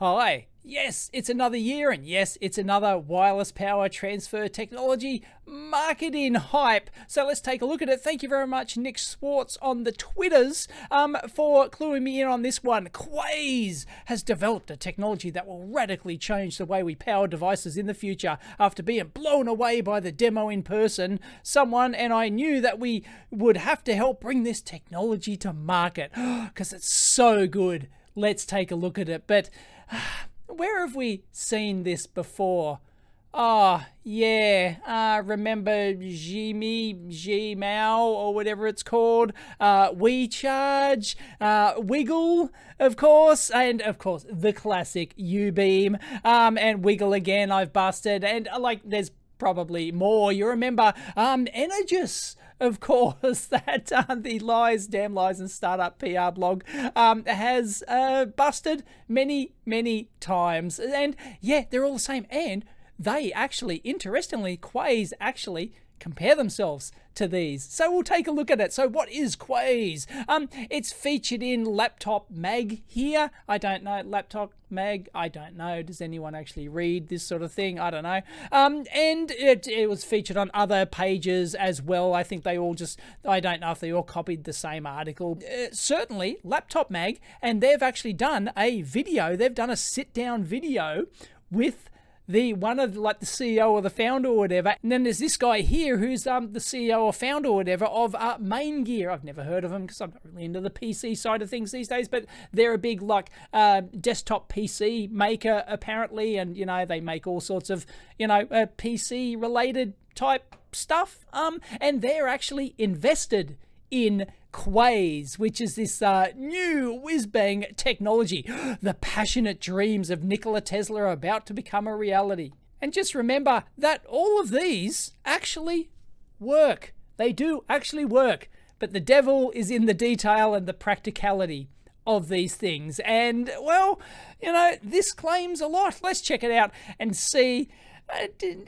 Hi. Yes, it's another year, and yes, it's another wireless power transfer technology marketing hype. So let's take a look at it. Thank you very much, Nick Swartz, on the Twitters, um, for cluing me in on this one. Quaze has developed a technology that will radically change the way we power devices in the future. After being blown away by the demo in person, someone and I knew that we would have to help bring this technology to market because it's so good. Let's take a look at it. But where have we seen this before? Oh, yeah. Uh, remember Jimmy, Gmao, or whatever it's called? Uh, Wi-Charge, uh, WiGL, of course, and of course, the classic Ubeam, um, and WiGL again, I've busted, and uh, like, there's probably more. You remember, um, Energous of course, that uh, the Lies, Damn Lies and Startup PR blog um, has uh, busted many, many times. And yeah, they're all the same. And they actually, interestingly, Quaze actually compare themselves to these. So we'll take a look at it. So what is Quaze? Um, it's featured in Laptop Mag here. I don't know. Laptop Mag, I don't know. Does anyone actually read this sort of thing? I don't know. Um, and it, it was featured on other pages as well. I think they all just, I don't know if they all copied the same article. Uh, certainly, Laptop Mag, and they've actually done a video. They've done a sit down video with the one of like the CEO or the founder or whatever. And then there's this guy here who's um the CEO or founder or whatever of uh, Maingear. I've never heard of them because I'm not really into the PC side of things these days, but they're a big like uh, desktop PC maker apparently, and you know they make all sorts of you know uh, PC related type stuff. Um, and they're actually invested in Quaze, which is this uh, new whiz bang technology. The passionate dreams of Nikola Tesla are about to become a reality. And just remember that all of these actually work. They do actually work. But the devil is in the detail and the practicality of these things. And, well, you know, this claims a lot. Let's check it out and see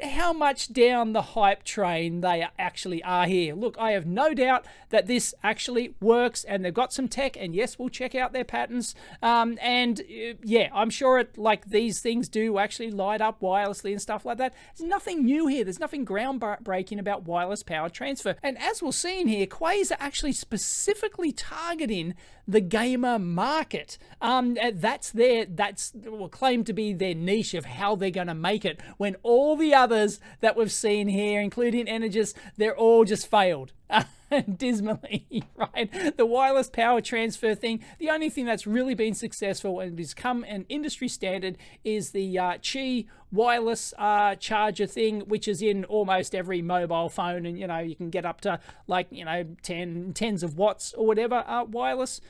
how much down the hype train they actually are here. Look, I have no doubt that this actually works and they've got some tech, and yes, we'll check out their patents. Um, and uh, yeah, I'm sure it like these things do actually light up wirelessly and stuff like that. There's nothing new here, there's nothing groundbreaking about wireless power transfer. And as we'll see in here, Quaze are actually specifically targeting the gamer market. Um, uh, that's their that's will claim to be their niche of how they're going to make it. When all the others that we've seen here, including Energous, they're all just failed. dismally, right? The wireless power transfer thing, the only thing that's really been successful and become an industry standard is the uh, Qi wireless uh, charger thing, which is in almost every mobile phone. And, you know, you can get up to like, you know, 10, tens of watts or whatever uh, wireless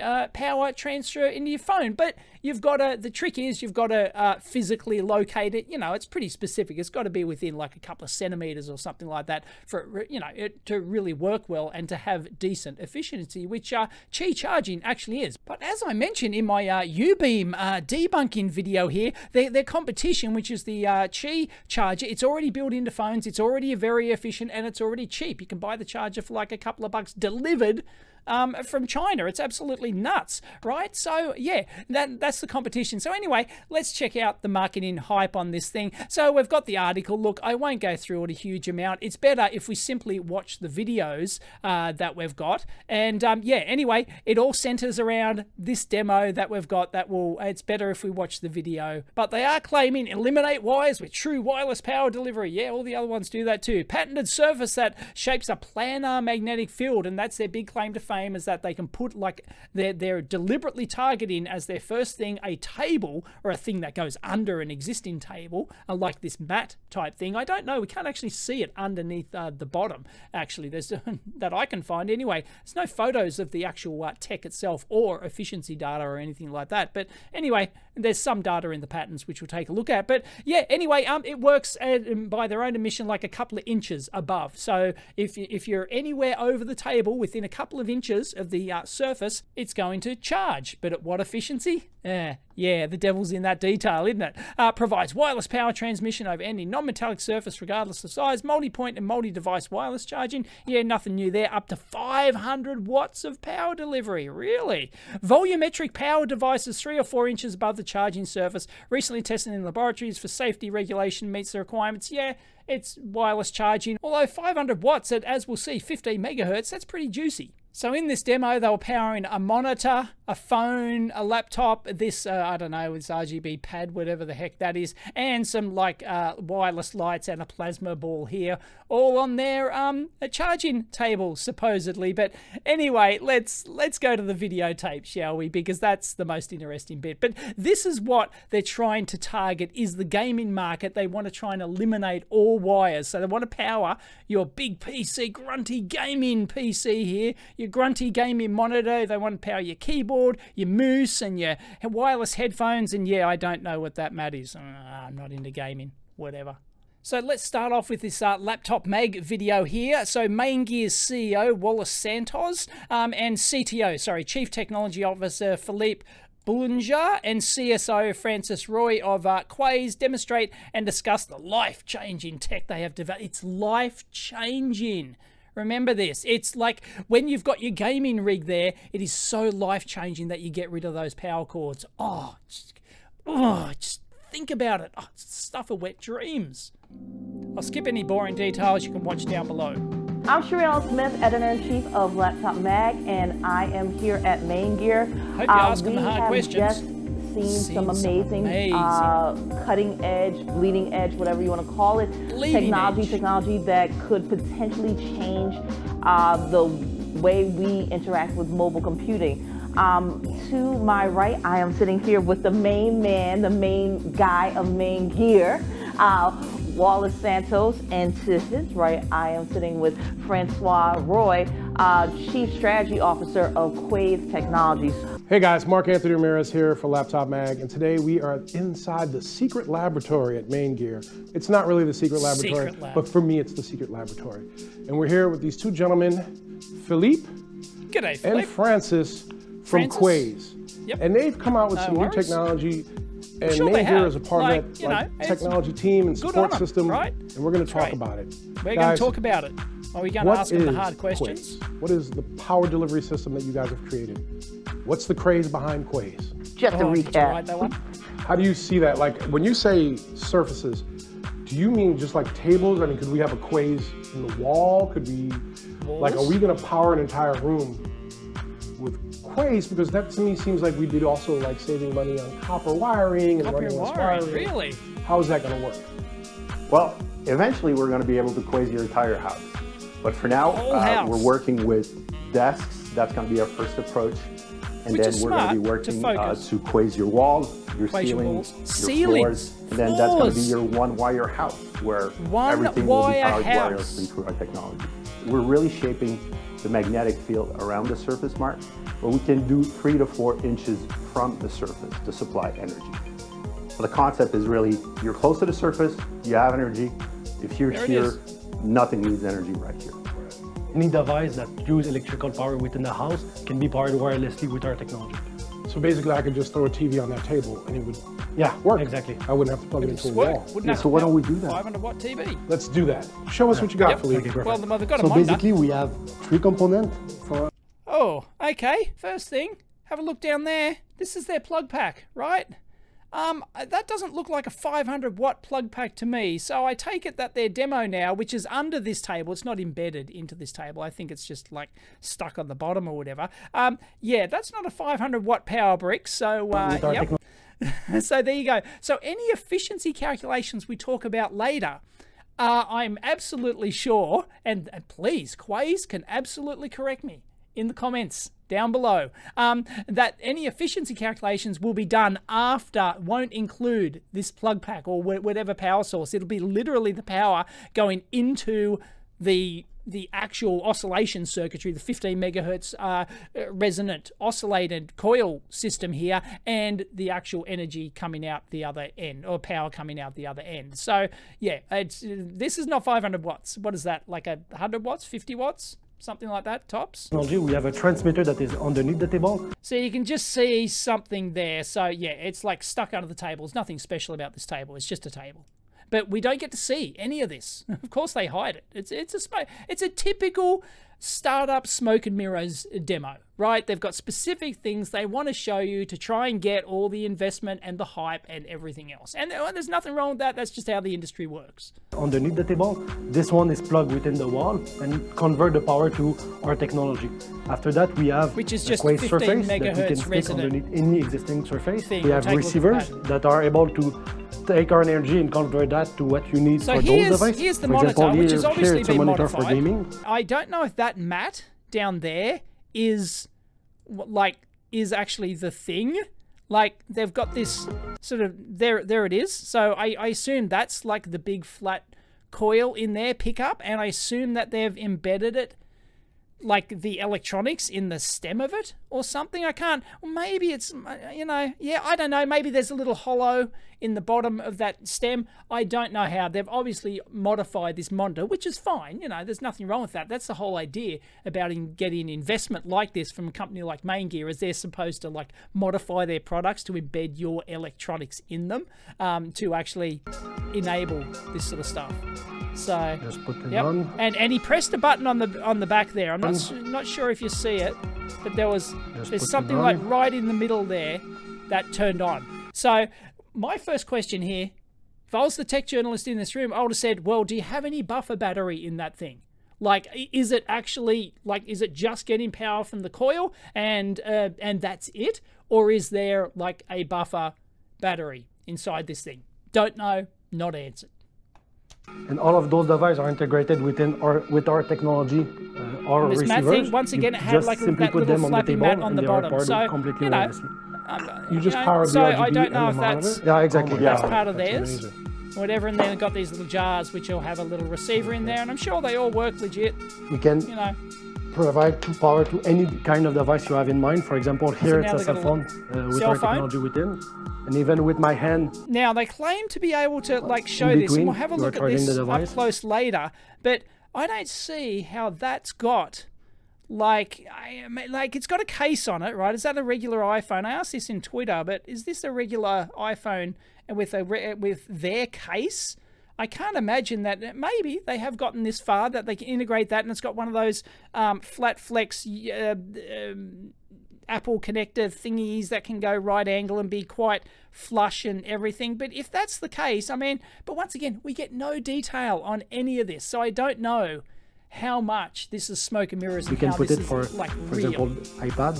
uh, power transfer into your phone. But you've got to, the trick is you've got to uh, physically locate it. You know, it's pretty specific. It's got to be within like a couple of centimeters or something like that for, you know, it to really work well and to have decent efficiency, which uh, Qi charging actually is. But as I mentioned in my uh, Ubeam uh, debunking video here, their, their competition, which is the uh, Qi charger, it's already built into phones. It's already very efficient and it's already cheap. You can buy the charger for like a couple of bucks delivered um, from China. It's absolutely nuts, right? So yeah, that that's the competition. So anyway, let's check out the marketing hype on this thing. So we've got the article. Look, I won't go through it a huge amount. It's better if we simply watch the videos uh, that we've got. And um, yeah, anyway, it all centers around this demo that we've got. That will. It's better if we watch the video. But they are claiming eliminate wires with true wireless power delivery. Yeah, all the other ones do that too. Patented surface that shapes a planar magnetic field, and that's their big claim to fame is that they can put like they're they're deliberately targeting as their first thing a table or a thing that goes under an existing table, uh, like this mat type thing. I don't know. We can't actually see it underneath uh, the bottom. Actually, there's that I can find anyway. There's no photos of the actual uh, tech itself or efficiency data or anything like that. But anyway, there's some data in the patents which we'll take a look at. But yeah, anyway, um, it works at, um, by their own admission like a couple of inches above. So if if you're anywhere over the table within a couple of inches of the uh, surface, it's going to charge. But at what efficiency? Eh, yeah, the devil's in that detail, isn't it? Uh, provides wireless power transmission over any non metallic surface, regardless of size, multi point and multi device wireless charging. Yeah, nothing new there. Up to 500 watts of power delivery. Really? Volumetric power devices, three or four inches above the charging surface. Recently tested in laboratories for safety regulation, meets the requirements. Yeah, it's wireless charging. Although 500 watts at, as we'll see, 15 megahertz, that's pretty juicy. So in this demo, they were powering a monitor, a phone, a laptop, this, uh, I don't know, it's RGB pad, whatever the heck that is, and some like uh, wireless lights and a plasma ball here, all on their um, charging table, supposedly. But anyway, let's let's go to the videotape, shall we? Because that's the most interesting bit. But this is what they're trying to target is the gaming market. They want to try and eliminate all wires. So they want to power your big PC, grunty gaming PC here, your grunty gaming monitor. They want to power your keyboard, your mouse, and your wireless headphones. And yeah, I don't know what that matters. Uh, I'm not into gaming. Whatever. So let's start off with this uh, laptop mag video here. So Maingear's CEO Wallace Santos um, and CTO, sorry, Chief Technology Officer Philippe Boulanger and CSO Francis Roy of uh, Quaze demonstrate and discuss the life-changing tech they have developed. It's life-changing. Remember this. It's like when you've got your gaming rig there, it is so life changing that you get rid of those power cords. Oh, just, oh, just think about it. Oh, stuff of wet dreams. I'll skip any boring details you can watch down below. I'm Sherri L. Smith, editor-in-chief of Laptop Mag, and I am here at Maingear. Hope you're uh, asking the hard questions. Seen, seen some amazing, amazing. Uh, cutting edge, bleeding edge, whatever you want to call it, bleeding technology, edge. technology that could potentially change uh, the way we interact with mobile computing. Um, to my right, I am sitting here with the main man, the main guy of Maingear, uh, Wallace Santos, and to his right, I am sitting with Francois Roy, uh, Chief Strategy Officer of Quaze Technologies. Hey guys, Mark Anthony Ramirez here for Laptop Mag, and today we are inside the secret laboratory at Maingear. It's not really the secret laboratory, secret lab. but for me it's the secret laboratory. And we're here with these two gentlemen, Philippe G'day, Philippe. and Francis from Francis? Quaze. Yep. And they've come out with No some worries. new technology, and Sure they Maingear have. is a part Like, of that like, know, technology team and support on system, right? and we're going to talk right. about it. We're going to talk about it. Are we going to ask them the hard questions? Quaze? What is the power delivery system that you guys have created? What's the craze behind Quaze? Just a Oh, did you recap. write that one? How do you see that? Like when you say surfaces, do you mean just like tables? I mean, could we have a quaze in the wall? Could we, like, are we going to power an entire room with quaze? Because that to me seems like we'd be also like saving money on copper wiring and Copper running less wiring, wiring. really? How is that going to work? Well, eventually we're going to be able to quaze your entire house. But for now, uh, we're working with desks. That's going to be our first approach. And Which then we're going to be to working uh, to quaze your walls, your Quaze your ceilings, walls. your Ceilings. floors. And then that's going to be your one wire house where One everything will be powered house. wirelessly through our technology. We're really shaping the magnetic field around the surface, Mark, but we can do three to four inches from the surface to supply energy. So the concept is really you're close to the surface, you have energy. If you're There here. Nothing needs energy right here. Any device that uses electrical power within the house can be powered wirelessly with our technology. So basically, I could just throw a TV on that table and it would Yeah, work. exactly. I wouldn't have to plug it into a Work. wall. Wouldn't Yeah, so why don't we do that? 500 watt TV. Let's do that. Show us what you got, Yep. Philippe. Okay. Well, they've got a So monitor. basically, we have three components for Oh, okay. First thing, have a look down there. This is their plug pack, right? Um, that doesn't look like a 500 watt plug pack to me. So I take it that their demo now, which is under this table, it's not embedded into this table. I think it's just like stuck on the bottom or whatever. Um, yeah, that's not a 500 watt power brick. So uh, yep. so there you go. So any efficiency calculations we talk about later, uh, I'm absolutely sure, and, and please, Quaze can absolutely correct me in the comments down below, um, that any efficiency calculations will be done after, won't include this plug pack or wh- whatever power source. It'll be literally the power going into the the actual oscillation circuitry, the 15 megahertz uh, resonant oscillated coil system here, and the actual energy coming out the other end, or power coming out the other end. So yeah, it's this is not 500 watts. What is that? Like a 100 watts, 50 watts? Something like that, tops. We have a transmitter that is underneath the table. So you can just see something there. So yeah, it's like stuck under the table. There's nothing special about this table. It's just a table. But we don't get to see any of this. Of course, they hide it. It's it's a it's a typical startup smoke and mirrors demo, right? They've got specific things they want to show you to try and get all the investment and the hype and everything else. And there's nothing wrong with that. That's just how the industry works. Underneath the table, this one is plugged within the wall and convert the power to our technology. After that, we have Which is just Quaze 15 surface that you can stick underneath any existing surface. thing. We We'll have take a look at receivers that. that are able to take our energy and convert that to what you need So for those devices. here's the for monitor, example, which has obviously been monitor for modified. gaming. I don't know if that mat down there is like is actually the thing. Like they've got this sort of there there it is. So I, I assume that's like the big flat coil in their pickup, and I assume that they've embedded it like the electronics in the stem of it or something. I can't. Maybe it's you know yeah I don't know. Maybe there's a little hollow in the bottom of that stem. I don't know how. They've obviously modified this monitor, which is fine. You know, there's nothing wrong with that. That's the whole idea about in getting investment like this from a company like Maingear, is they're supposed to like modify their products to embed your electronics in them um, to actually enable this sort of stuff. So Just put it Yep. on. And and he pressed a button on the on the back there. I'm not su- not sure if you see it, but there was Just there's something like right in the middle there that turned on. So my first question here, if I was the tech journalist in this room, I would have said, "Well, do you have any buffer battery in that thing?" Like, is it actually like, is it just getting power from the coil and uh, and that's it, or is there like a buffer battery inside this thing? Don't know. Not answered. And all of those devices are integrated within our with our technology, uh, our receivers. thing, once again, it had just like simply that put little them on the flappy table mat on and the bottom. So, completely you know. Um, You just know, powered the so RGB I don't know if the that's? Yeah, exactly. Oh yeah. that's part of That's theirs, amazing. whatever. And then they've got these little jars which will have a little receiver in there, and I'm sure they all work legit. We can You know, provide to power to any kind of device you have in mind. For example, here now it's a they've cell got a phone uh, with cell our phone? technology within. And even with my hand, now they claim to be able to like show In this, and we'll have a look at this up close later. But I don't see how that's got like I like it's got a case on it, right? Is that a regular iPhone? I asked this in Twitter, but is this a regular iPhone with a with their case? I can't imagine that. Maybe they have gotten this far that they can integrate that, and it's got one of those um, flat flex uh, um, Apple connector thingies that can go right angle and be quite flush and everything. But if that's the case, I mean, but once again, we get no detail on any of this, so I don't know how much this is smoke and mirrors we and can put it for, like for real. example, iPad.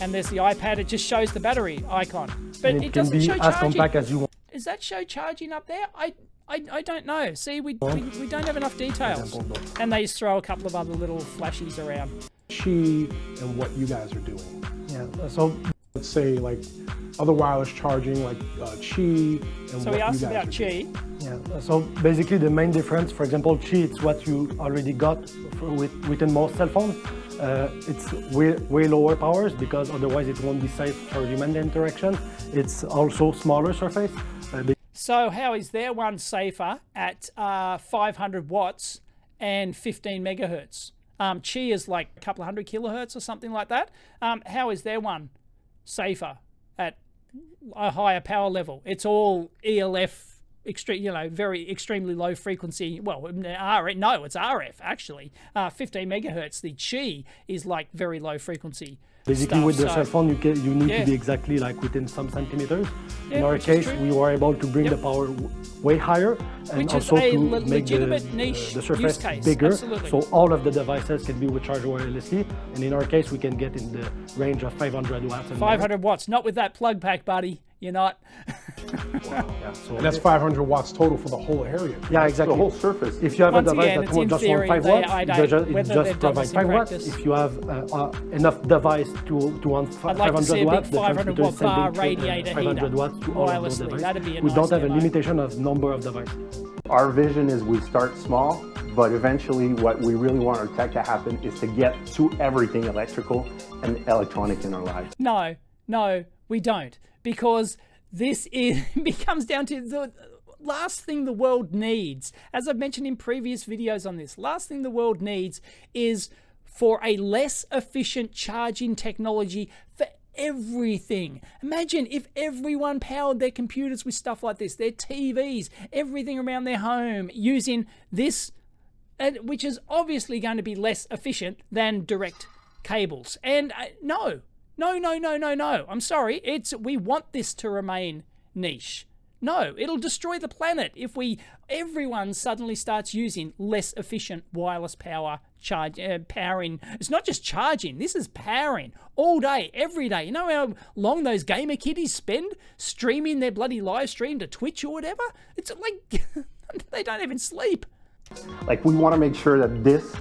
and there's the iPad; it just shows the battery icon, but And it, it can doesn't be show as charging. compact as you want. Is that show charging up there? I. I, I don't know. See, we, we, we don't have enough details. example. And they just throw a couple of other little flashies around. She and what you guys are doing. Yeah. So Let's say like other wireless charging, like uh, Qi and So what we you asked about are. Qi. Yeah, so basically the main difference, for example, Qi, it's what you already got for, with, within most cell phones. Uh, it's way, way lower powers because otherwise it won't be safe for human interaction. It's also smaller surface. Uh, So how is their one safer at uh, 500 watts and 15 megahertz? Um, Qi is like a couple of hundred kilohertz or something like that. Um, how is their one safer at a higher power level? It's all ELF, extreme, you know, very extremely low frequency. Well, R, no, it's RF actually. Uh, 15 megahertz. The Qi is like very low frequency. Basically, with the cell phone, you, can, you need Yeah. to be exactly like within some centimeters. Yeah, In our case, we were able to bring Yep. the power way higher and Which also a to make the, legitimate uh, niche the surface case, bigger. absolutely. So all of the devices can be recharged wirelessly. And in our case, we can get in the range of 500 watts. And more. 500 watts, not with that plug pack, buddy. You're not. Yeah, so And that's 500 watts total for the whole area. yeah, exactly. The whole surface. If you have Once a device again, that it's just theory, want 5 watts, I it don't- it just provides this in 5 watts. If you have uh, uh, enough device to, to want fi- I'd like to 500 see a big watts, the 500 watt bar radiator 500 heater watts to all of those devices. That'd be a we nice don't have a limitation of number of devices. Our vision is we start small, but eventually what we really want our tech to happen is to get to everything electrical and electronic in our lives. No, no, we don't. Because this is becomes down to the last thing the world needs, as I've mentioned in previous videos on this, last thing the world needs is for a less efficient charging technology for everything. Imagine if everyone powered their computers with stuff like this, their TVs, everything around their home using this, which is obviously going to be less efficient than direct cables. And uh, no, no, no, no, no, no. I'm sorry. It's we want this to remain niche. No, it'll destroy the planet if we everyone suddenly starts using less efficient wireless power charge uh, powering. It's not just charging. This is powering all day, every day. You know how long those gamer kiddies spend streaming their bloody live stream to Twitch or whatever? It's like they don't even sleep. Like we want to make sure that this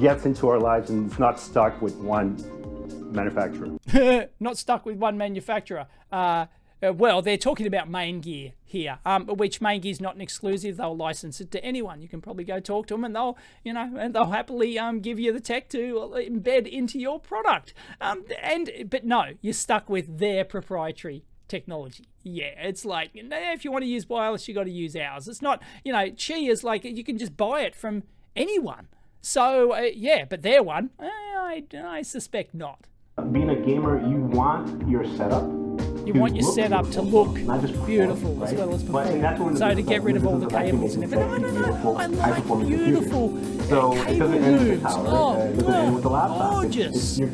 gets into our lives and it's not stuck with one manufacturer. not stuck with one manufacturer. Uh, uh, well, they're talking about Maingear here, um, which Maingear is not an exclusive. They'll license it to anyone. You can probably go talk to them, and they'll, you know, and they'll happily um, give you the tech to embed into your product. Um, and but no, you're stuck with their proprietary technology. Yeah, it's like if you want to use wireless, you got to use ours. It's not, you know, Qi is like you can just buy it from anyone. So uh, yeah, but their one, eh, I, I suspect not. Being a gamer, you want your setup you want your setup to look beautiful right? as well as perform. So to get rid of all the cables and everything. No, no, no. I like beautiful so cable moves. Oh, oh gorgeous. You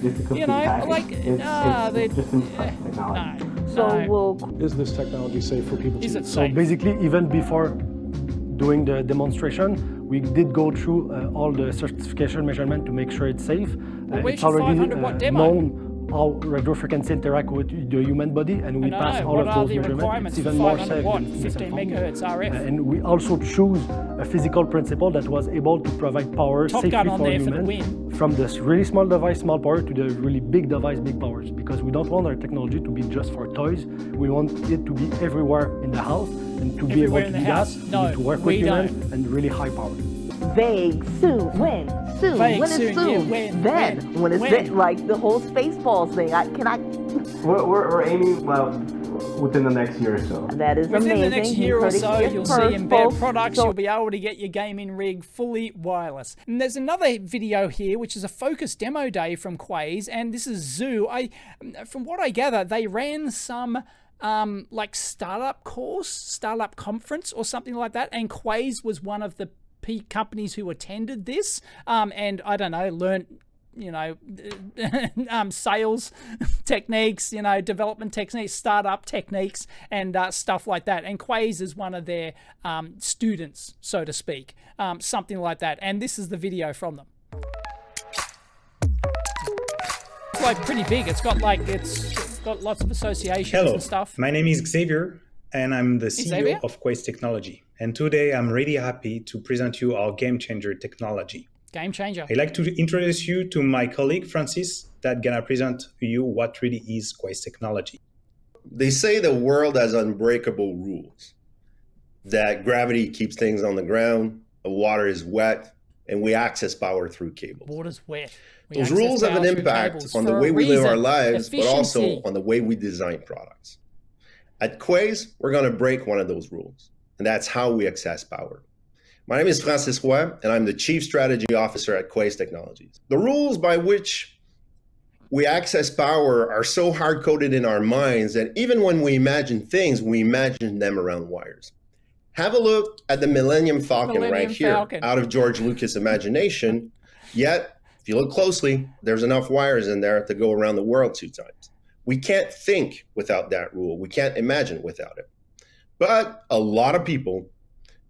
know, like, nah, they no. So we'll... Is this technology safe for people to Is use? it safe? So basically, even before doing the demonstration, we did go through uh, all the certification measurement to make sure it's safe. Well, uh, it's already uh, known how radio frequency interact with the human body, and we pass all of those measurements. It's even more safe watt, 15 megahertz RF. And we also choose a physical principle that was able to provide power Top safely for humans for from this really small device, small power, to the really big device, big powers. Because we don't want our technology to be just for toys. We want it to be everywhere in the house, and to everywhere be able to do that, no, to work with humans and really high power vague, soon, when, soon, vague, when is soon, yeah, when, then, when, when is when. then, like the whole Spaceballs thing. I, can I? We're, we're, we're aiming well within the next year or so. That is within amazing. the next year or so, you'll see in folks. products. So, you'll be able to get your gaming rig fully wireless. And there's another video here, which is a focus demo day from Quaze, and this is Zoo. I, from what I gather, they ran some um, like startup course, startup conference, or something like that, and Quaze was one of the companies who attended this. Um, and I don't know learned you know um, sales techniques you know development techniques startup techniques and uh, stuff like that. And Quaze is one of their um, students so to speak. Um, something like that. And this is the video from them. It's like pretty big. It's got like it's got lots of associations Hello, and stuff my name is Xavier and I'm the CEO Xavier? of Quaze Technology. And today I'm really happy to present you our game changer technology. Game changer. I'd like to introduce you to my colleague Francis that gonna present you what really is Quaze Technology. They say the world has unbreakable rules. That gravity keeps things on the ground, the water is wet, and we access power through cables. Water's wet. We Those rules have an impact on the way we live our lives, Efficiency. but also on the way we design products. At Quaze, we're going to break one of those rules, and that's how we access power. My name is Francis Roy, and I'm the Chief Strategy Officer at Quaze Technologies. The rules by which we access power are so hard coded in our minds that even when we imagine things, we imagine them around wires. Have a look at the Millennium Falcon Millennium right here, Falcon. out of George Lucas' imagination. Yet, if you look closely, there's enough wires in there to go around the world two times. We can't think without that rule. We can't imagine without it. But a lot of people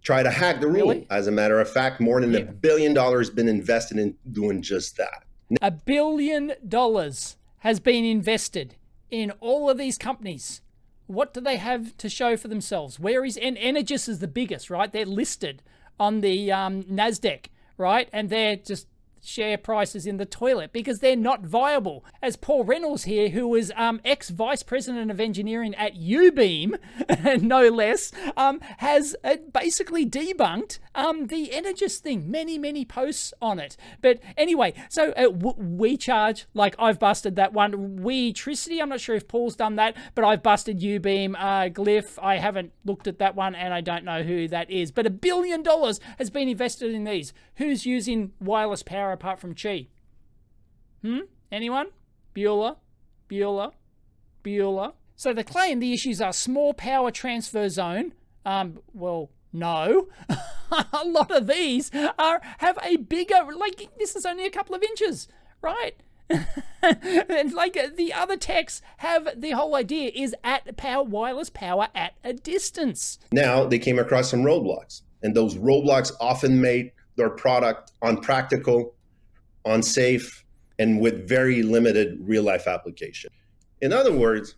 try to hack the rule. Really? As a matter of fact, more than a Yeah. billion dollars has been invested in doing just that. A billion dollars has been invested in all of these companies. What do they have to show for themselves? Where is and Energous is the biggest, right? They're listed on the um, Nasdaq, right? And they're just share prices in the toilet because they're not viable. As Paul Reynolds here, who was um, ex vice president of engineering at Ubeam, no less, um, has uh, basically debunked um, the Energous thing. Many, many posts on it. But anyway, so uh, w- we charge, like I've busted that one. WiTricity, I'm not sure if Paul's done that, but I've busted Ubeam. Uh, Glyph, I haven't looked at that one and I don't know who that is. But a billion dollars has been invested in these. Who's using wireless power apart from Qi? Hmm? Anyone? Bueller? Bueller? Bueller? So they claim the issues are small power transfer zone. Um, well, no. a lot of these are have a bigger like this is only a couple of inches, right? and like the other techs have the whole idea is at power wireless power at a distance. Now they came across some roadblocks, and those roadblocks often made their product unpractical, unsafe, and with very limited real life application. In other words,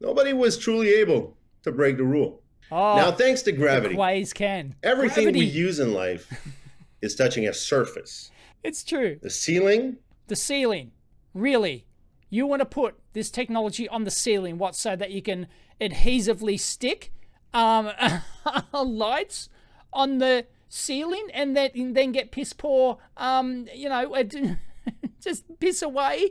nobody was truly able to break the rule. Oh, now, thanks to gravity, ways can everything Gravity. we use in life is touching a surface. It's true. The ceiling, The ceiling, really. You want to put this technology on the ceiling, what so that you can adhesively stick um, lights on the ceiling and then then get piss poor, um, you know, just piss away.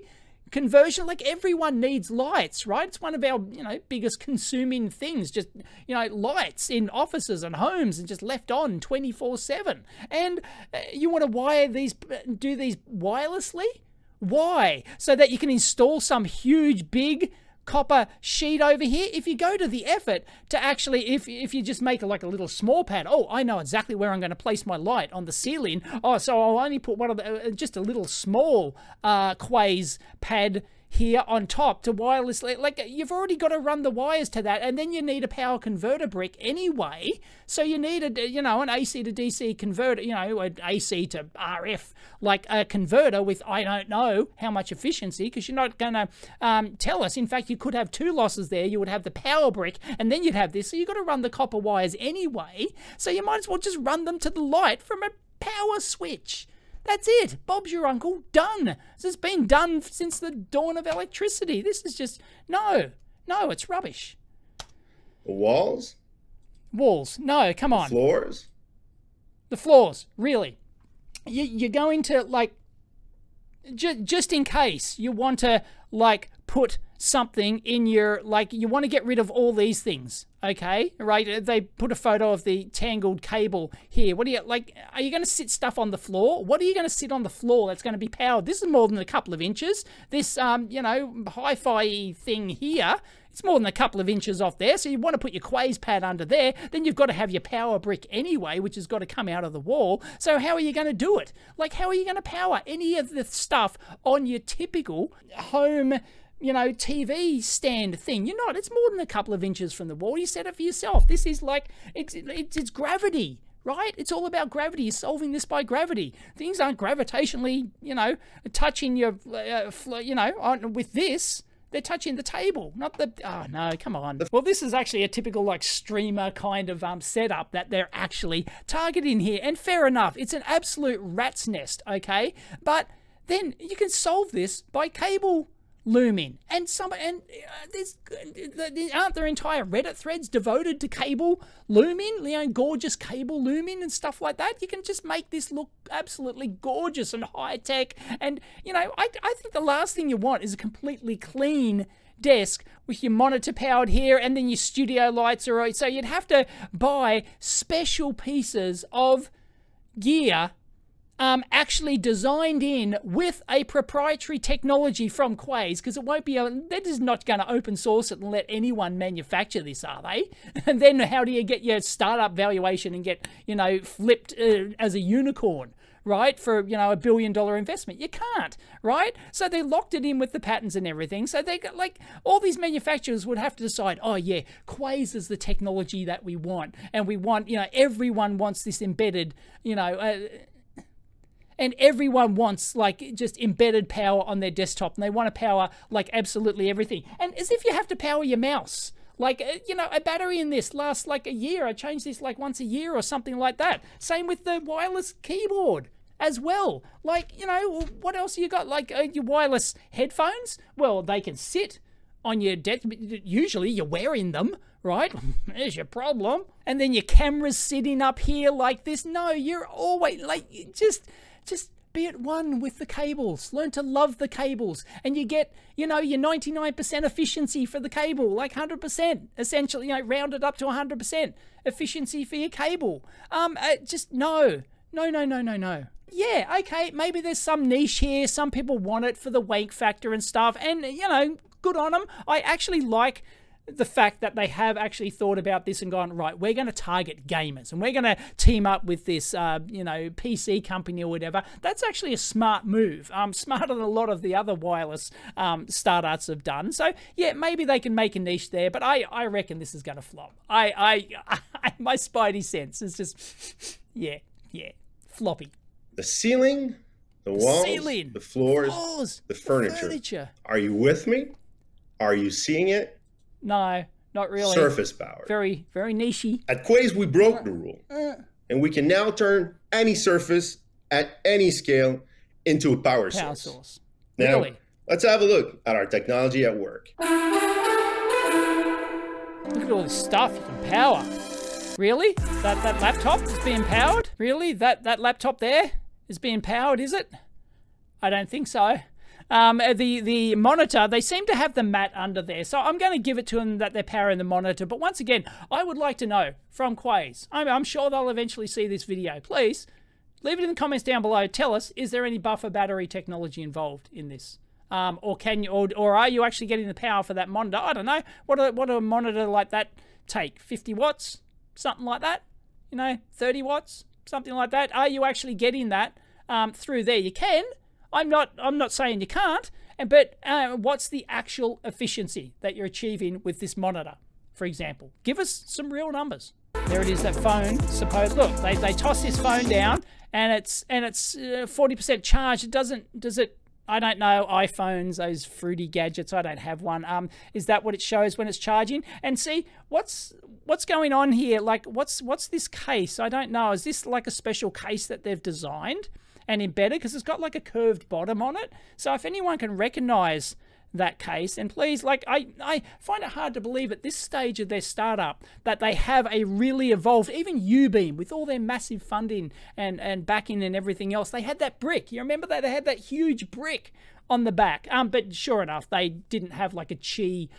Conversion like everyone needs lights right? It's one of our you know biggest consuming things just you know lights in offices and homes and just left on 24 7 and uh, you want to wire these do these wirelessly? Why? So that you can install some huge big copper sheet over here. If you go to the effort to actually if if you just make like a little small pad oh i know exactly where i'm going to place my light on the ceiling. Oh so i'll only put one of the uh, just a little small uh quaze pad here on top to wirelessly like you've already got to run the wires to that and then you need a power converter brick anyway. So you need a you know an AC to DC converter you know an AC to RF like a converter with I don't know how much efficiency because you're not going to um, tell us. In fact you could have two losses there. You would have the power brick and then you'd have this. So you've got to run the copper wires anyway. So you might as well just run them to the light from a power switch that's it. Bob's your uncle. Done. This has been done since the dawn of electricity. This is just no, no. It's rubbish. the walls, Walls. No, come on. floors. The floors. Really. You, you're going to like. Ju- just in case you want to like put something in your like you want to get rid of all these things okay? Right they put a photo of the tangled cable here. What do you like are you going to sit stuff on the floor? What are you going to sit on the floor that's going to be powered? This is more than a couple of inches. This um you know hi-fi thing here it's more than a couple of inches off there. So you want to put your quaze pad under there then you've got to have your power brick anyway which has got to come out of the wall. So how are you going to do it? Like how are you going to power any of the stuff on your typical home you know, TV stand thing. You're not. It's more than a couple of inches from the wall. You set it for yourself. This is like it's it's, it's gravity, right? It's all about gravity. You're solving this by gravity. Things aren't gravitationally, you know, touching your, uh, you know, on with this. They're touching the table, not the. Oh no, come on. Well, this is actually a typical like streamer kind of um setup that they're actually targeting here, and fair enough. It's an absolute rat's nest, okay? But then you can solve this by cable looming. And some and uh, there's aren't there entire reddit threads devoted to cable looming? You know gorgeous cable looming and stuff like that? You can just make this look absolutely gorgeous and high tech and you know I, I think the last thing you want is a completely clean desk with your monitor powered here and then your studio lights are so you'd have to buy special pieces of gear um, actually designed in with a proprietary technology from Quaze because it won't be, they're just not going to open source it and let anyone manufacture this, are they? And then how do you get your startup valuation and get, you know, flipped uh, as a unicorn? right for you know a billion dollar investment you can't right so they locked it in with the patents and everything so they got like all these manufacturers would have to decide oh yeah quaze is the technology that we want and we want you know everyone wants this embedded you know uh, and everyone wants like just embedded power on their desktop and they want to power like absolutely everything and as if you have to power your mouse like uh, you know a battery in this lasts like a year i change this like once a year or something like that same with the wireless keyboard as well. Like, you know, what else you got? Like uh, your wireless headphones? Well, they can sit on your desk. Usually you're wearing them, right? There's your problem. And then your camera's sitting up here like this. No, you're always like, just, just be at one with the cables. Learn to love the cables. And you get, you know, your 99% efficiency for the cable, like 100%, essentially, you know, rounded up to 100% efficiency for your cable. Um, uh, just no, no, no, no, no, no. Yeah, okay, maybe there's some niche here. Some people want it for the wank factor and stuff. And, you know, good on them. I actually like the fact that they have actually thought about this and gone right we're going to target gamers and we're going to team up with this uh, you know pc company or whatever that's actually a smart move um, smarter than a lot of the other wireless um, startups have done so yeah maybe they can make a niche there but i i reckon this is going to flop I, I i my spidey sense is just yeah yeah floppy The ceiling, the walls, ceiling, the floors, floors, the the furniture. furniture. Are you with me? Are you seeing it? No not really Surface power. very very nichey At Quaze, we broke the uh, rule, and we can now turn any surface at any scale into a power, power source. source Now, really let's have a look at our technology at work. Look at all this stuff you can power. Really? That that laptop is being powered? Really? That that laptop there is being powered, is it? I don't think so. Um, uh, the the monitor, they seem to have the mat under there, so I'm going to give it to them that they're powering the monitor. But once again, I would like to know from Quaze. I'm, I'm sure they'll eventually see this video. Please leave it in the comments down below. Tell us: is there any buffer battery technology involved in this? Um, or can you, or, or are you actually getting the power for that monitor? I don't know. What a, what a monitor like that take? 50 watts, something like that. You know, 30 watts, something like that. Are you actually getting that um, through there? You can. I'm not. I'm not saying you can't. And but uh, what's the actual efficiency that you're achieving with this monitor, for example? Give us some real numbers. There it is. That phone. Suppose look, they, they toss this phone down, and it's and it's uh, forty percent charged. It doesn't. Does it? I don't know iPhones, those fruity gadgets. I don't have one. Um, is that what it shows when it's charging? And see what's what's going on here. Like what's what's this case? I don't know. Is this like a special case that they've designed and embedded? Because it's got like a curved bottom on it. So if anyone can recognize that case and please like I, I find it hard to believe at this stage of their startup that they have a really evolved even ubeam with all their massive funding and and backing and everything else they had that brick you remember that they had that huge brick on the back um but sure enough they didn't have like a Qi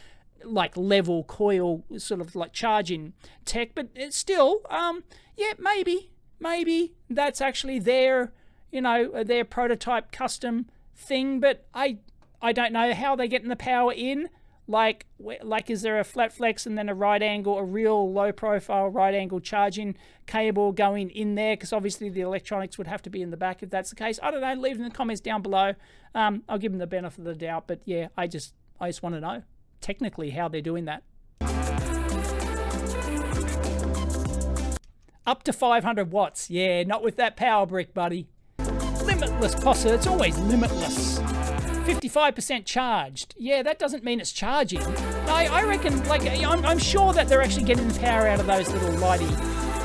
like level coil sort of like charging tech but it's still um yeah maybe maybe that's actually their you know their prototype custom thing but i I don't know how they're getting the power in. Like, like is there a flat flex and then a right angle, a real low profile right angle charging cable going in there? Because obviously the electronics would have to be in the back if that's the case. I don't know. Leave in the comments down below. Um, I'll give them the benefit of the doubt, but yeah, I just I just want to know technically how they're doing that. Up to 500 watts. Yeah, not with that power brick, buddy. Limitless. It's always limitless. 55% charged. Yeah, that doesn't mean it's charging. I, I reckon, like, I'm, I'm sure that they're actually getting the power out of those little lighty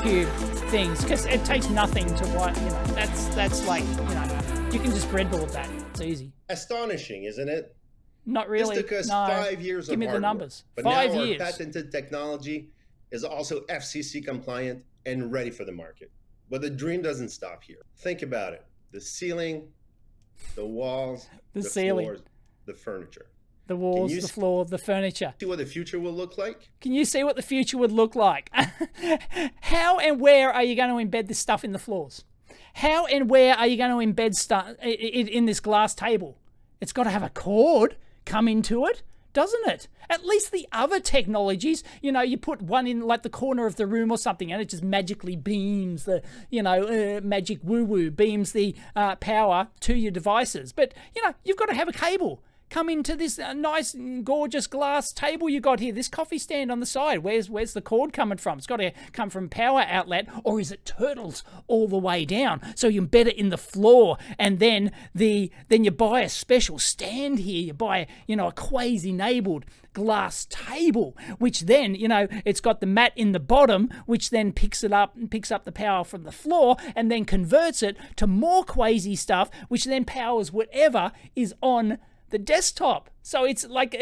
cube things because it takes nothing to what, you know, that's, that's like, you know, you can just breadboard that. It's easy. Astonishing, isn't it? Not really. This took us no. five years Give of me the work. numbers. But Five now years. our patented technology is also FCC compliant and ready for the market. But the dream doesn't stop here. Think about it: the ceiling, the walls, The ceiling. floors, the furniture. The walls, the s- floor, the furniture. See what the future will look like? Can you see what the future would look like? How and where are you going to embed this stuff in the floors? How and where are you going to embed stuff in this glass table? It's got to have a cord come into it, doesn't it? At least the other technologies, you know, you put one in like the corner of the room or something, and it just magically beams the, you know, uh, magic woo woo beams the uh, power to your devices. But you know, you've got to have a cable come into this uh, nice, gorgeous glass table you got here. This coffee stand on the side. Where's where's the cord coming from? It's got to come from power outlet, or is it turtles all the way down? So you embed it in the floor, and then the then you buy a special stand here. You buy you know a quasi enabled glass table, which then, you know, it's got the mat in the bottom, which then picks it up and picks up the power from the floor and then converts it to more Quasi stuff, which then powers whatever is on the desktop. So it's like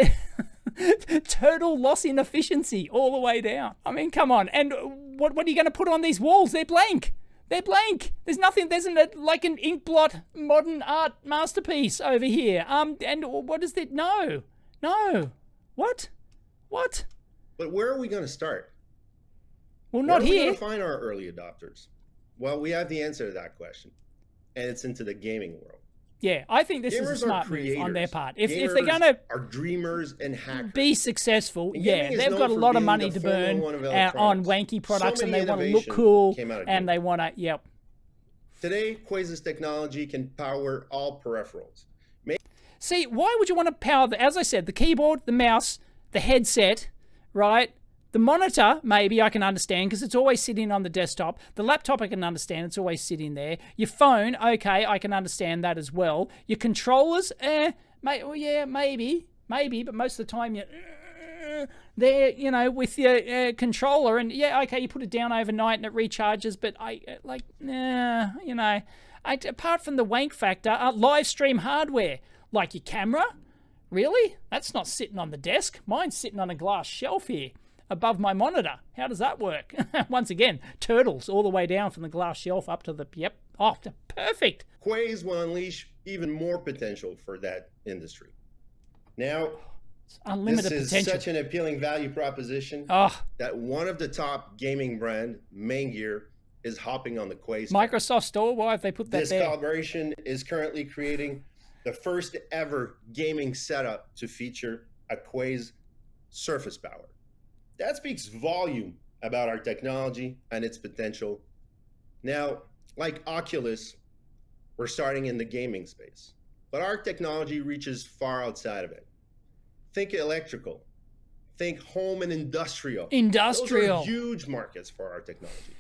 total loss in efficiency all the way down. I mean, come on. And what, what are you going to put on these walls? They're blank. They're blank. There's nothing. There's an, like an ink blot modern art masterpiece over here. Um, and what is it? No, no. What? What? But where are we going to start? Well, not where are here. we going to find our early adopters? Well, we have the answer to that question, and it's into the gaming world. Yeah, I think this Gamers is a smart move on their part. If, if they're going to are dreamers and hackers. be successful, And yeah, they've got a lot of money to burn Formula One of on wanky products, So and they want to look cool, came out of and they want to, yep. Today, Quasar's technology can power all peripherals. See, why would you want to power the, as I said, the keyboard, the mouse, the headset, right? The monitor, maybe I can understand because it's always sitting on the desktop. The laptop, I can understand, it's always sitting there. Your phone, okay, I can understand that as well. Your controllers, eh, may, well, yeah, maybe, maybe, but most of the time you're there, you know, with your uh, controller, and yeah, okay, you put it down overnight and it recharges, but I, uh, like, nah, you know, I, apart from the wank factor, uh, live stream hardware, like your camera, Really? That's not sitting on the desk. Mine's sitting on a glass shelf here above my monitor. How does that work? Once again, turtles all the way down from the glass shelf up to the. Yep. Oh, perfect. Quaze will unleash even more potential for that industry. Now, Unlimited this is potential. such an appealing value proposition oh, that one of the top gaming brand, Maingear, is hopping on the Quaze. Microsoft Store. Why have they put that This there? collaboration is currently creating the first ever gaming setup to feature a Quaze surface power. That speaks volume about our technology and its potential. Now, like Oculus, we're starting in the gaming space, but our technology reaches far outside of it. Think electrical, think home and industrial. Industrial. Huge markets for our technology.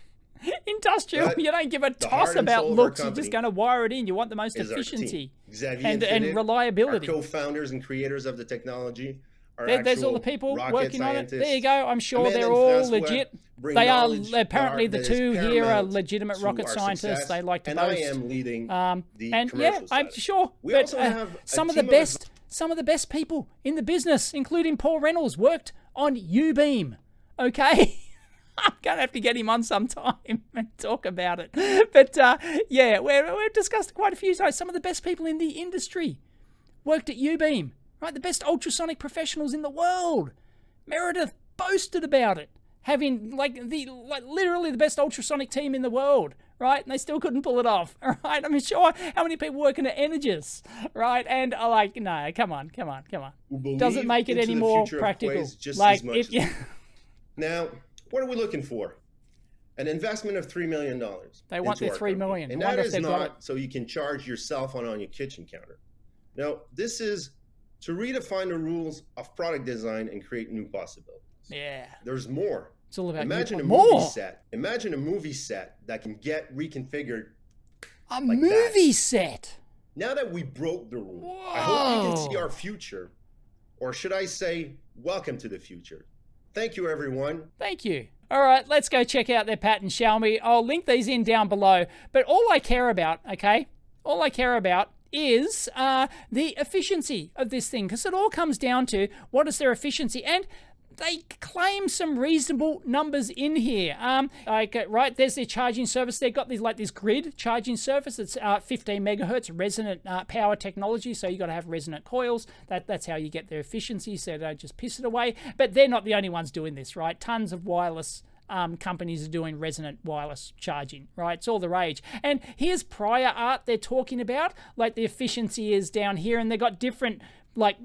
Industrial. But you don't give a toss about soul of our looks. You're just going to wire it in. You want the most is our team. efficiency and, and reliability. Our co-founders and creators of the technology There- there's all the people working on it. There you go. I'm sure they're all legit. They are apparently the two here are legitimate rocket scientists. success, They like to and boast. I am leading Um, the and yeah, commercial I'm sure. We but also uh, have some of the team of best, some of the best people in the business, including Paul Reynolds, worked on UBeam. Okay. I'm gonna have to get him on sometime and talk about it. But uh, yeah, we're, we've discussed quite a few times. Some of the best people in the industry worked at UBeam, right? The best ultrasonic professionals in the world. Meredith boasted about it, having like the like literally the best ultrasonic team in the world, right? And they still couldn't pull it off, right? I mean, sure, how many people working at Energous, right? And are like, no, come on, come on, come on. believe Doesn't make it any more practical. Just like if you. Now, what are we looking for? An investment of three million dollars. They want their $3 million. and I that is not so you can charge your cell phone on your kitchen counter. No, this is to redefine the rules of product design and create new possibilities. yeah, There's more. it's all about Imagine a you- movie more. set. Imagine a movie set that can get reconfigured. A like that. movie set. Now that we broke the rule, I hope you can see our future, or should I say, welcome to the future. Thank you, everyone. Thank you. All right, let's go check out their patents, shall we? I'll link these in down below. But all I care about, okay, all I care about is uh, the efficiency of this thing, because it all comes down to what is their efficiency, and they claim some reasonable numbers in here. Um, like uh, right there's their charging service. They've got these like this grid charging service. It's uh, 15 megahertz resonant uh, power technology. So you've got to have resonant coils. That that's how you get their efficiency. So they don't just piss it away. But they're not the only ones doing this, right? Tons of wireless um, companies are doing resonant wireless charging, right? It's all the rage. And here's prior art they're talking about, like the efficiency is down here, and they've got different like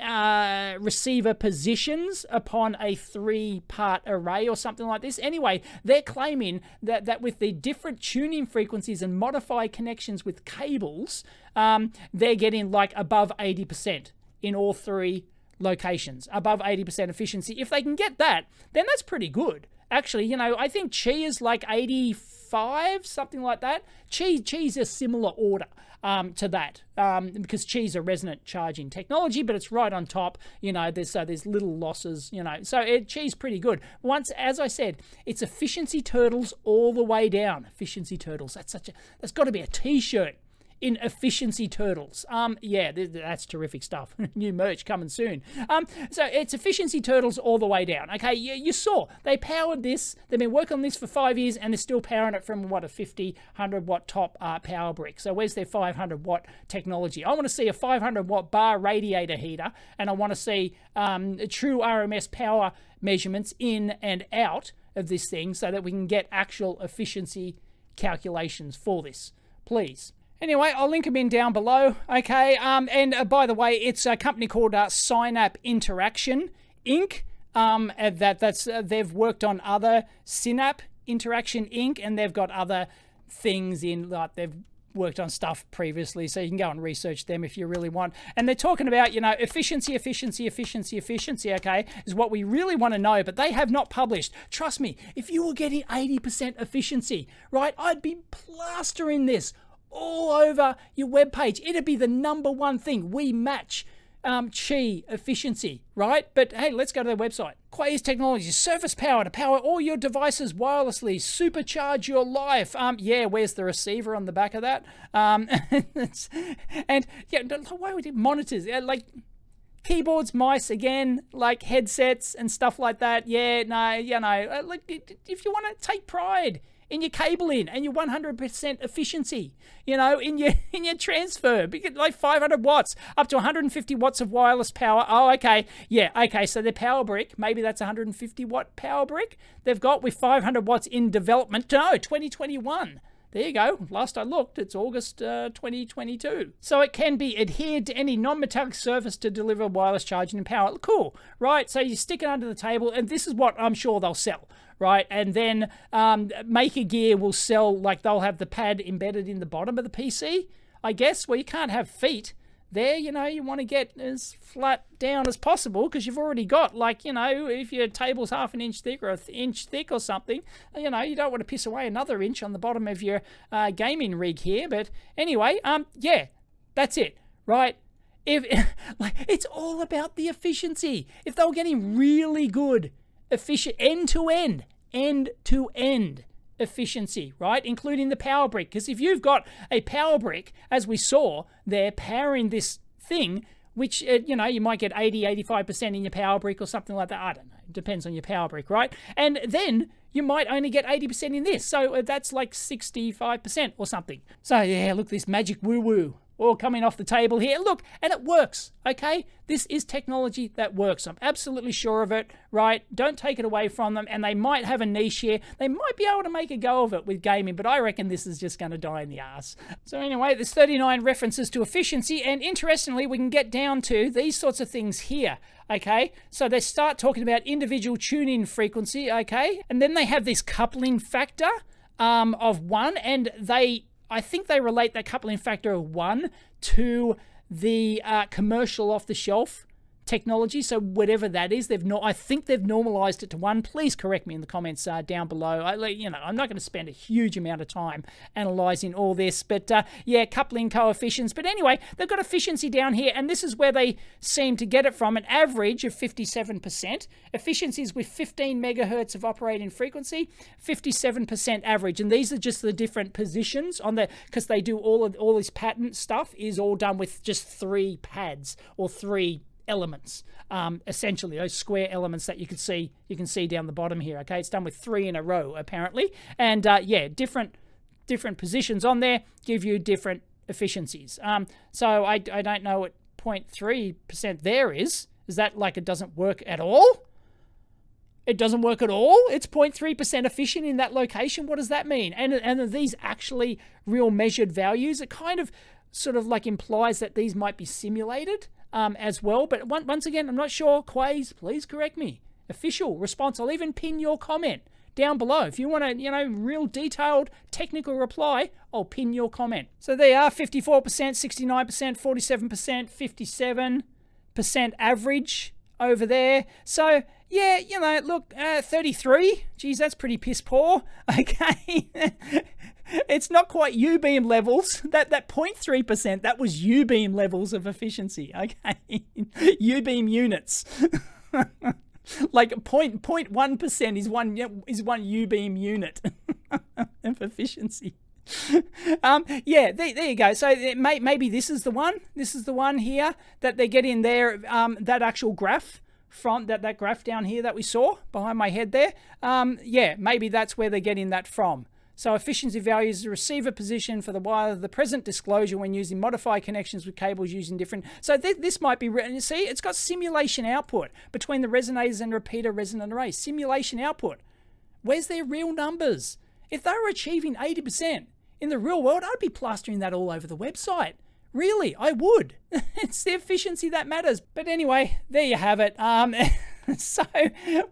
uh, receiver positions upon a three part array or something like this. Anyway, they're claiming that, that with the different tuning frequencies and modified connections with cables, um, they're getting like above 80% in all three locations, above 80% efficiency. If they can get that, then that's pretty good. Actually, you know, I think Qi is like 85, something like that. Qi, Qi's a similar order. um, to that um, because Qi's a resonant charging technology, but it's right on top. You know, there's so there's little losses. You know, so it, Qi's pretty good. Once, as I said, it's efficiency turtles all the way down. Efficiency turtles. That's such a that's got to be a T-shirt in efficiency turtles. Um, yeah, th- that's terrific stuff. New merch coming soon. Um, so it's efficiency turtles all the way down. Okay, you, you saw they powered this. They've been working on this for five years, and they're still powering it from what a 50, 100 watt top uh, power brick. So where's their 500 watt technology? I want to see a 500 watt bar radiator heater, and I want to see um, true RMS power measurements in and out of this thing, so that we can get actual efficiency calculations for this. Please. Anyway, I'll link them in down below. Okay, um, and uh, by the way, it's a company called uh, Synap Interaction Inc. Um, that that's uh, they've worked on other Synap Interaction Inc. and they've got other things in like they've worked on stuff previously, so you can go and research them if you really want. And they're talking about, you know, efficiency, efficiency, efficiency, efficiency, okay, is what we really want to know, but they have not published. Trust me, if you were getting 80% efficiency, right, I'd be plastering this all over your web page. It'd be the number one thing. We match um, Qi efficiency, right? But hey, let's go to their website. Quaze Technology, surface power to power all your devices wirelessly, supercharge your life. Um, yeah, where's the receiver on the back of that? Um, and yeah, why would it monitors? Yeah, like keyboards, mice, again, like headsets and stuff like that. Yeah, no, you know, uh, like if you want to take pride in your cabling and your 100% efficiency, you know, in your in your transfer, like 500 watts up to 150 watts of wireless power. Oh, okay, yeah, okay. So their power brick, maybe that's 150 watt power brick they've got with 500 watts in development. No, 2021. There you go. Last I looked, it's August uh, 2022. So it can be adhered to any non-metallic surface to deliver wireless charging and power. Cool, right? So you stick it under the table, and this is what I'm sure they'll sell right? And then um, Maker Gear will sell, like they'll have the pad embedded in the bottom of the PC, I guess, where you can't have feet there, you know, you want to get as flat down as possible because you've already got, like, you know, if your table's half an inch thick or an inch thick or something, you know, you don't want to piss away another inch on the bottom of your uh, gaming rig here. But anyway, um, yeah, that's it, right? If like it's all about the efficiency. If they were getting really good efficient end to end, end to end efficiency, right? Including the power brick. Because if you've got a power brick, as we saw, they're powering this thing, which, uh, you know, you might get 80, 85% in your power brick or something like that. I don't know. It depends on your power brick, right? And then you might only get 80% in this. So uh, that's like 65% or something. So, yeah, look, this magic woo woo all coming off the table here. Look, and it works, okay? This is technology that works. I'm absolutely sure of it, right? Don't take it away from them. And they might have a niche here. They might be able to make a go of it with gaming, but I reckon this is just going to die in the ass. So, anyway, there's 39 references to efficiency. And interestingly, we can get down to these sorts of things here, okay? So they start talking about individual tune in frequency, okay? And then they have this coupling factor um, of one, and they I think they relate that coupling factor of one to the uh, commercial off the shelf technology. So whatever that is, they've not. I think they've normalized it to one. Please correct me in the comments uh, down below. I, you know, I'm not going to spend a huge amount of time analyzing all this, but uh, yeah, coupling coefficients. But anyway, they've got efficiency down here, and this is where they seem to get it from. An average of 57%. Efficiencies with 15 megahertz of operating frequency, 57% average, and these are just the different positions on the because they do all of all this patent stuff is all done with just three pads or three elements, um, essentially those square elements that you can see you can see down the bottom here. Okay, it's done with three in a row apparently, and uh, yeah, different different positions on there give you different efficiencies. Um, so I, I don't know what 0.3% there is. Is that like it doesn't work at all? It doesn't work at all. It's 0.3% efficient in that location. What does that mean? And, and are these actually real measured values? It kind of sort of like implies that these might be simulated um, as well. But one, once again, I'm not sure. Quaze, please correct me. Official response. I'll even pin your comment down below. If you want a, you know, real detailed technical reply, I'll pin your comment. So they are 54%, 69%, 47%, 57% average over there. So yeah, you know, look, uh, 33. Geez, that's pretty piss poor. Okay. It's not quite UBeam levels. That that 0.3 percent that was UBeam levels of efficiency. Okay, UBeam units. like point point one percent is one is one UBeam unit of efficiency. um, yeah, there, there, you go. So may, maybe this is the one. This is the one here that they get in there. Um, that actual graph from that that graph down here that we saw behind my head there. Um, yeah, maybe that's where they're getting that from. So efficiency value is the receiver position for the wire, the present disclosure when using modified connections with cables using different. So th this might be, written. You see, it's got simulation output between the resonators and repeater resonant array. Simulation output. Where's their real numbers? If they were achieving 80% in the real world, I'd be plastering that all over the website. Really, I would. it's the efficiency that matters. But anyway, there you have it. Um, so,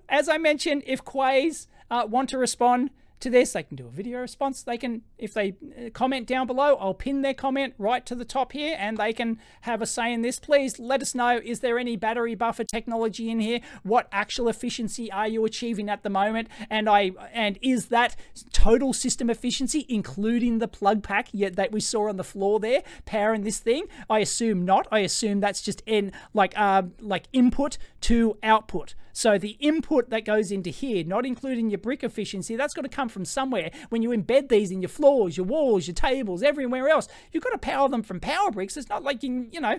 as I mentioned, if Quaze uh, want to respond, to this. They can do a video response. They can, if they uh, comment down below, I'll pin their comment right to the top here and they can have a say in this. Please let us know, is there any battery buffer technology in here? What actual efficiency are you achieving at the moment? And I and is that total system efficiency, including the plug pack yet that we saw on the floor there, powering this thing? I assume not. I assume that's just in like uh, like input to output. So the input that goes into here, not including your brick efficiency, that's got to come from somewhere. When you embed these in your floors, your walls, your tables, everywhere else, you've got to power them from power bricks. It's not like you, you know,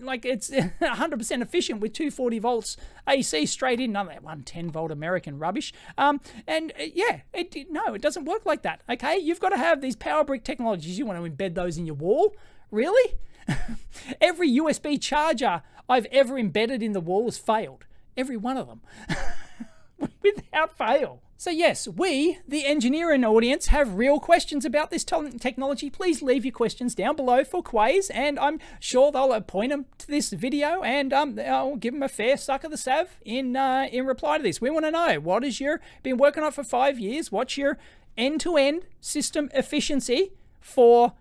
like it's 100% efficient with 240 volts AC straight in, none of that 110 volt American rubbish. Um, and uh, yeah, it, no, it doesn't work like that. Okay, you've got to have these power brick technologies. You want to embed those in your wall, really? Every USB charger I've ever embedded in the wall has failed. Every one of them. Without fail. So, yes, we, the engineering audience, have real questions about this technology. Please leave your questions down below for Quaze, and I'm sure they'll point them to this video, and um, I'll give them a fair suck of the sav in uh, in reply to this. We want to know what is your been working on for five years? What's your end-to-end system efficiency for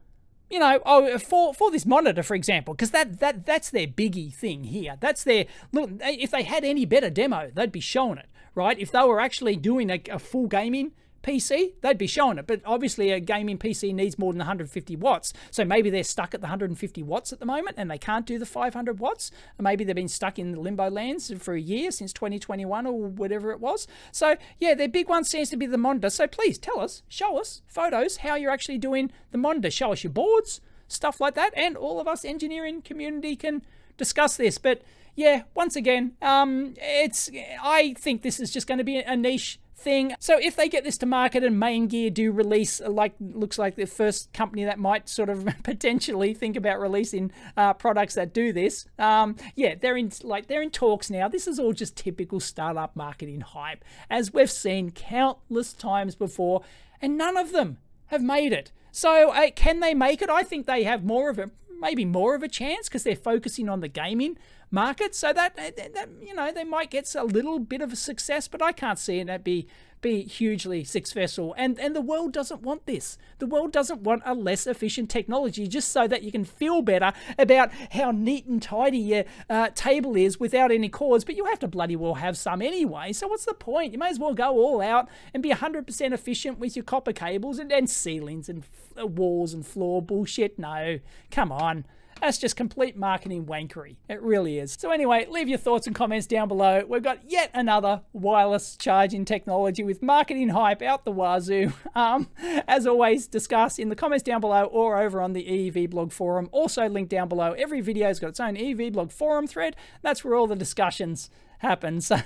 you know, oh, for for this monitor, for example, because that that that's their biggie thing here. That's their look. If they had any better demo, they'd be showing it, right? If they were actually doing a, a full gaming PC, they'd be showing it. But obviously, a gaming PC needs more than 150 watts. So maybe they're stuck at the 150 watts at the moment and they can't do the 500 watts. Or maybe they've been stuck in the limbo lands for a year since 2021 or whatever it was. So, yeah, their big one seems to be the monitor. So please tell us, show us photos how you're actually doing the monitor. Show us your boards, stuff like that. And all of us engineering community can discuss this. But yeah, once again, um, it's I think this is just going to be a niche thing. So if they get this to market and Maingear do release, uh, like looks like the first company that might sort of potentially think about releasing uh, products that do this, um, yeah, they're in like they're in talks now. This is all just typical startup marketing hype, as we've seen countless times before, and none of them have made it. So uh, can they make it? I think they have more of a maybe more of a chance because they're focusing on the gaming market. So that, that you know they might get a little bit of a success, but I can't see it that be be hugely successful. And and the world doesn't want this. The world doesn't want a less efficient technology just so that you can feel better about how neat and tidy your uh, table is without any cords. But you have to bloody well have some anyway. So what's the point? You may as well go all out and be 100% efficient with your copper cables and, and ceilings and walls and floor bullshit. No, come on. That's just complete marketing wankery. It really is. So anyway, leave your thoughts and comments down below. We've got yet another wireless charging technology with marketing hype out the wazoo. Um, as always, discuss in the comments down below or over on the EEVblog forum. Also linked down below. Every video's got its own EEVblog forum thread. That's where all the discussions happen. So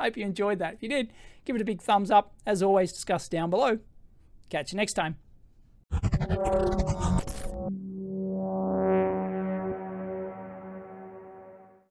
hope you enjoyed that. If you did, give it a big thumbs up. As always, discuss down below. Catch you next time.